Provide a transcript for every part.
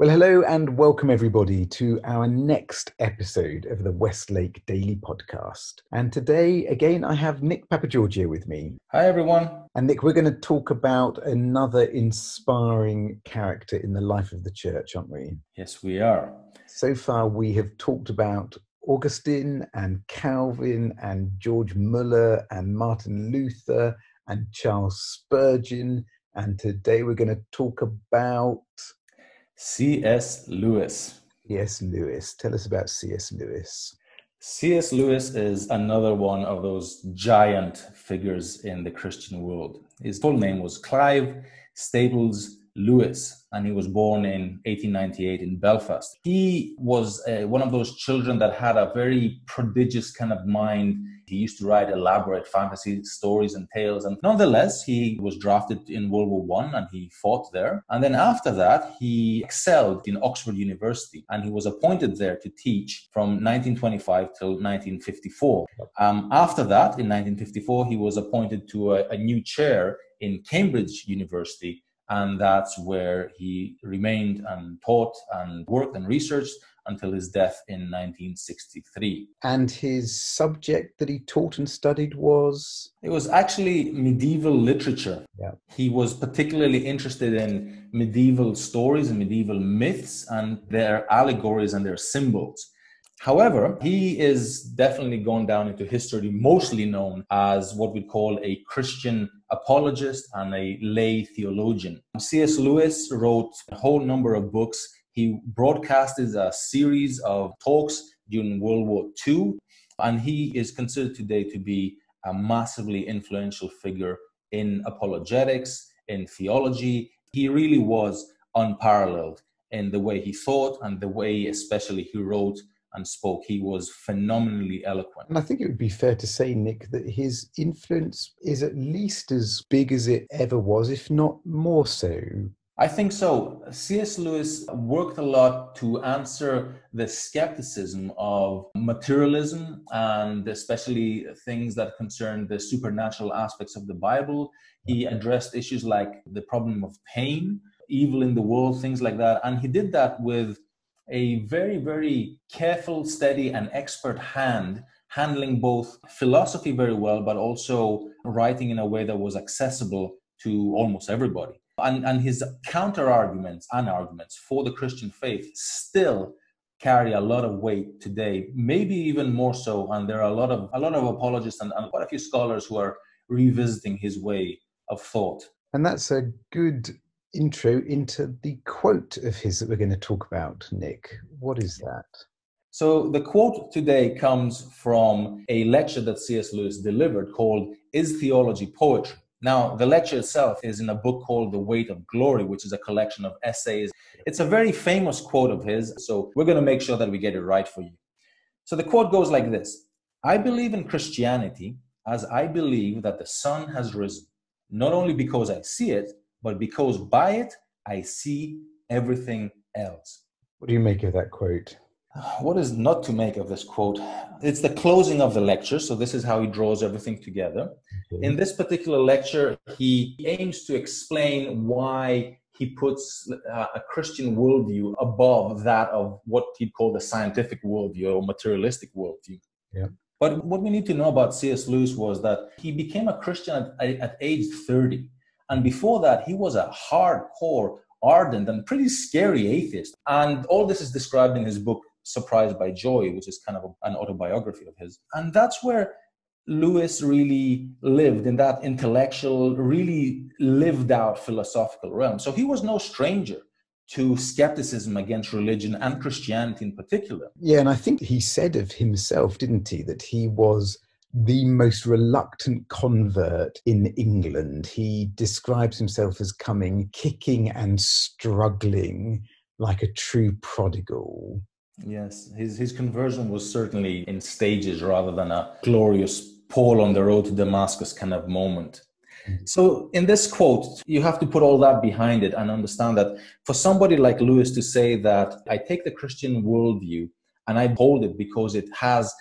Well, hello and welcome everybody to our next episode of the Westlake Daily Podcast. And today, again, I have Nick Papageorgiou with me. Hi, everyone. And Nick, we're going to talk about another inspiring character in the life of the church, aren't we? Yes, we are. So far, we have talked about Augustine and Calvin and George Muller and Martin Luther and Charles Spurgeon. And today we're going to talk about C.S. Lewis. C.S. Lewis. Tell us about C.S. Lewis. C.S. Lewis is another one of those giant figures in the Christian world. His full name was Clive Staples Lewis, and he was born in 1898 in Belfast. He was uh, one of those children that had a very prodigious kind of mind he used to write elaborate fantasy stories and tales. And nonetheless, he was drafted in World War One and he fought there. And then after that, he excelled in Oxford University and he was appointed there to teach from 1925 till 1954. Um, after that, in 1954, he was appointed to a, a new chair in Cambridge University and that's where he remained and taught and worked and researched until his death in 1963. And his subject that he taught and studied was? It was actually medieval literature. Yeah. He was particularly interested in medieval stories and medieval myths and their allegories and their symbols. However, he is definitely gone down into history, mostly known as what we call a Christian apologist and a lay theologian. C.S. Lewis wrote a whole number of books he broadcasted a series of talks during World War II, and he is considered today to be a massively influential figure in apologetics, in theology. He really was unparalleled in the way he thought and the way, especially, he wrote and spoke. He was phenomenally eloquent. And I think it would be fair to say, Nick, that his influence is at least as big as it ever was, if not more so, I think so. C.S. Lewis worked a lot to answer the skepticism of materialism and especially things that concern the supernatural aspects of the Bible. He addressed issues like the problem of pain, evil in the world, things like that. And he did that with a very, very careful, steady, and expert hand, handling both philosophy very well, but also writing in a way that was accessible to almost everybody. And, and his counter arguments and arguments for the Christian faith still carry a lot of weight today, maybe even more so. And there are a lot of a lot of apologists and, and quite a few scholars who are revisiting his way of thought. And that's a good intro into the quote of his that we're going to talk about, Nick. What is that? So the quote today comes from a lecture that C.S. Lewis delivered called Is Theology Poetry? Now, the lecture itself is in a book called The Weight of Glory, which is a collection of essays. It's a very famous quote of his, so we're going to make sure that we get it right for you. So the quote goes like this I believe in Christianity as I believe that the sun has risen, not only because I see it, but because by it I see everything else. What do you make of that quote? what is not to make of this quote? It's the closing of the lecture. So, this is how he draws everything together. Okay. In this particular lecture, he aims to explain why he puts uh, a Christian worldview above that of what he'd call the scientific worldview or materialistic worldview. Yeah. But what we need to know about C.S. Lewis was that he became a Christian at, at age 30. And before that, he was a hardcore, ardent, and pretty scary atheist. And all this is described in his book, Surprised by Joy, which is kind of an autobiography of his. And that's where Lewis really lived in that intellectual, really lived out philosophical realm. So he was no stranger to skepticism against religion and Christianity in particular. Yeah, and I think he said of himself, didn't he, that he was the most reluctant convert in England. He describes himself as coming kicking and struggling like a true prodigal. Yes, his, his conversion was certainly in stages rather than a glorious Paul on the road to Damascus kind of moment. Mm-hmm. So, in this quote, you have to put all that behind it and understand that for somebody like Lewis to say that I take the Christian worldview and I hold it because it has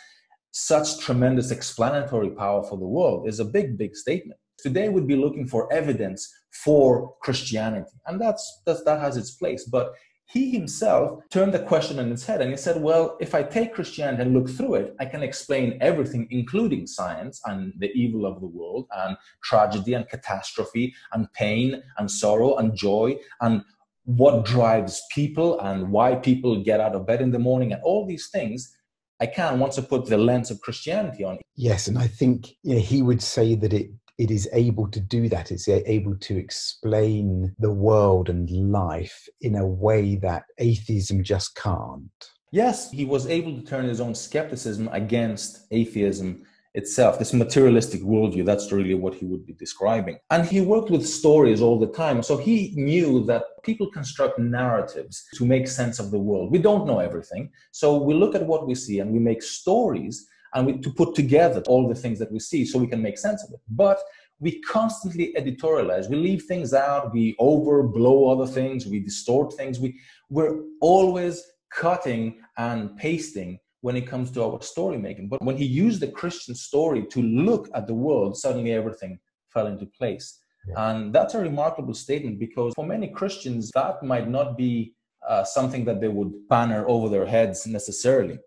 such tremendous explanatory power for the world is a big, big statement. Today, we'd be looking for evidence for Christianity, and that's, that's that has its place. But he himself turned the question on its head and he said, Well, if I take Christianity and look through it, I can explain everything, including science and the evil of the world and tragedy and catastrophe and pain and sorrow and joy and what drives people and why people get out of bed in the morning and all these things. I can once I put the lens of Christianity on. Yes, and I think you know, he would say that it it is able to do that. It's able to explain the world and life in a way that atheism just can't. Yes, he was able to turn his own skepticism against atheism itself, this materialistic worldview. That's really what he would be describing. And he worked with stories all the time. So he knew that people construct narratives to make sense of the world. We don't know everything. So we look at what we see and we make stories and we, to put together all the things that we see so we can make sense of it. But we constantly editorialize. We leave things out. We overblow other things. We distort things. We, we're always cutting and pasting when it comes to our story making. But when he used the Christian story to look at the world, suddenly everything fell into place. Yeah. And that's a remarkable statement because for many Christians, that might not be uh, something that they would banner over their heads necessarily.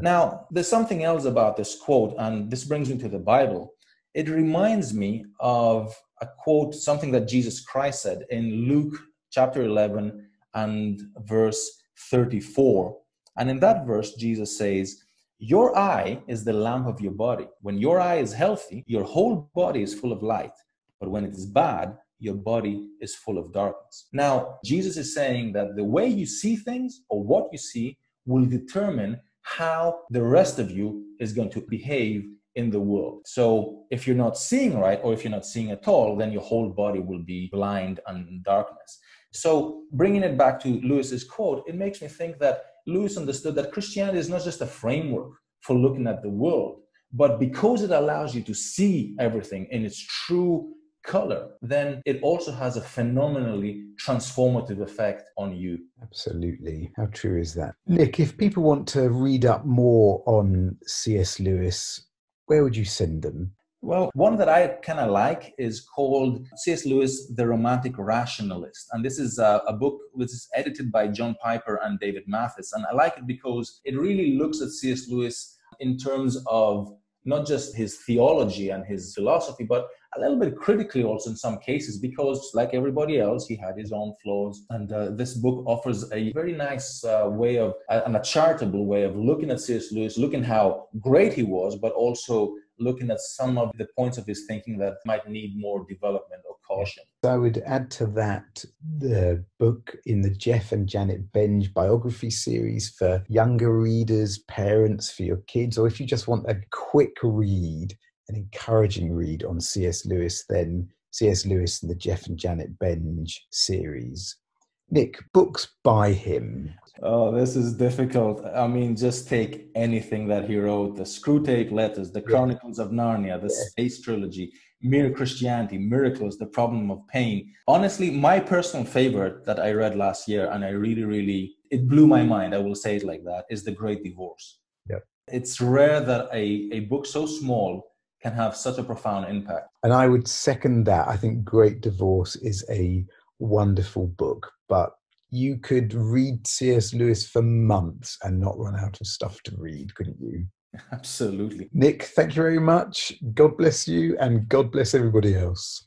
Now, there's something else about this quote, and this brings me to the Bible. It reminds me of a quote, something that Jesus Christ said in Luke chapter 11 and verse 34. And in that verse, Jesus says, Your eye is the lamp of your body. When your eye is healthy, your whole body is full of light. But when it is bad, your body is full of darkness. Now, Jesus is saying that the way you see things or what you see will determine how the rest of you is going to behave in the world. So if you're not seeing right, or if you're not seeing at all, then your whole body will be blind and darkness. So bringing it back to Lewis's quote, it makes me think that Lewis understood that Christianity is not just a framework for looking at the world, but because it allows you to see everything in its true color, then it also has a phenomenally transformative effect on you. Absolutely. How true is that? Nick, if people want to read up more on C.S. Lewis, where would you send them? Well, one that I kind of like is called C.S. Lewis, The Romantic Rationalist. And this is a, a, book which is edited by John Piper and David Mathis. And I like it because it really looks at C.S. Lewis in terms of not just his theology and his philosophy, but a little bit critically also in some cases, because like everybody else, he had his own flaws. And uh, this book offers a very nice uh, way of, uh, and a charitable way of looking at C.S. Lewis, looking how great he was, but also looking at some of the points of his thinking that might need more development or caution. I would add to that the book in the Jeff and Janet Benge biography series for younger readers, parents, for your kids, or if you just want a quick read, an encouraging read on C.S. Lewis, then C.S. Lewis and the Jeff and Janet Benge series. Nick, books by him. Oh, this is difficult. I mean, just take anything that he wrote the Screwtape Letters, the Chronicles yeah. of Narnia, the yeah. Space Trilogy, Mere Christianity, Miracles, The Problem of Pain. Honestly, my personal favorite that I read last year, and I really, really, it blew my mind, I will say it like that, is The Great Divorce. Yeah. It's rare that a, a book so small can have such a profound impact. And I would second that. I think Great Divorce is a wonderful book, but you could read C.S. Lewis for months and not run out of stuff to read, couldn't you? Absolutely. Nick, thank you very much. God bless you and God bless everybody else.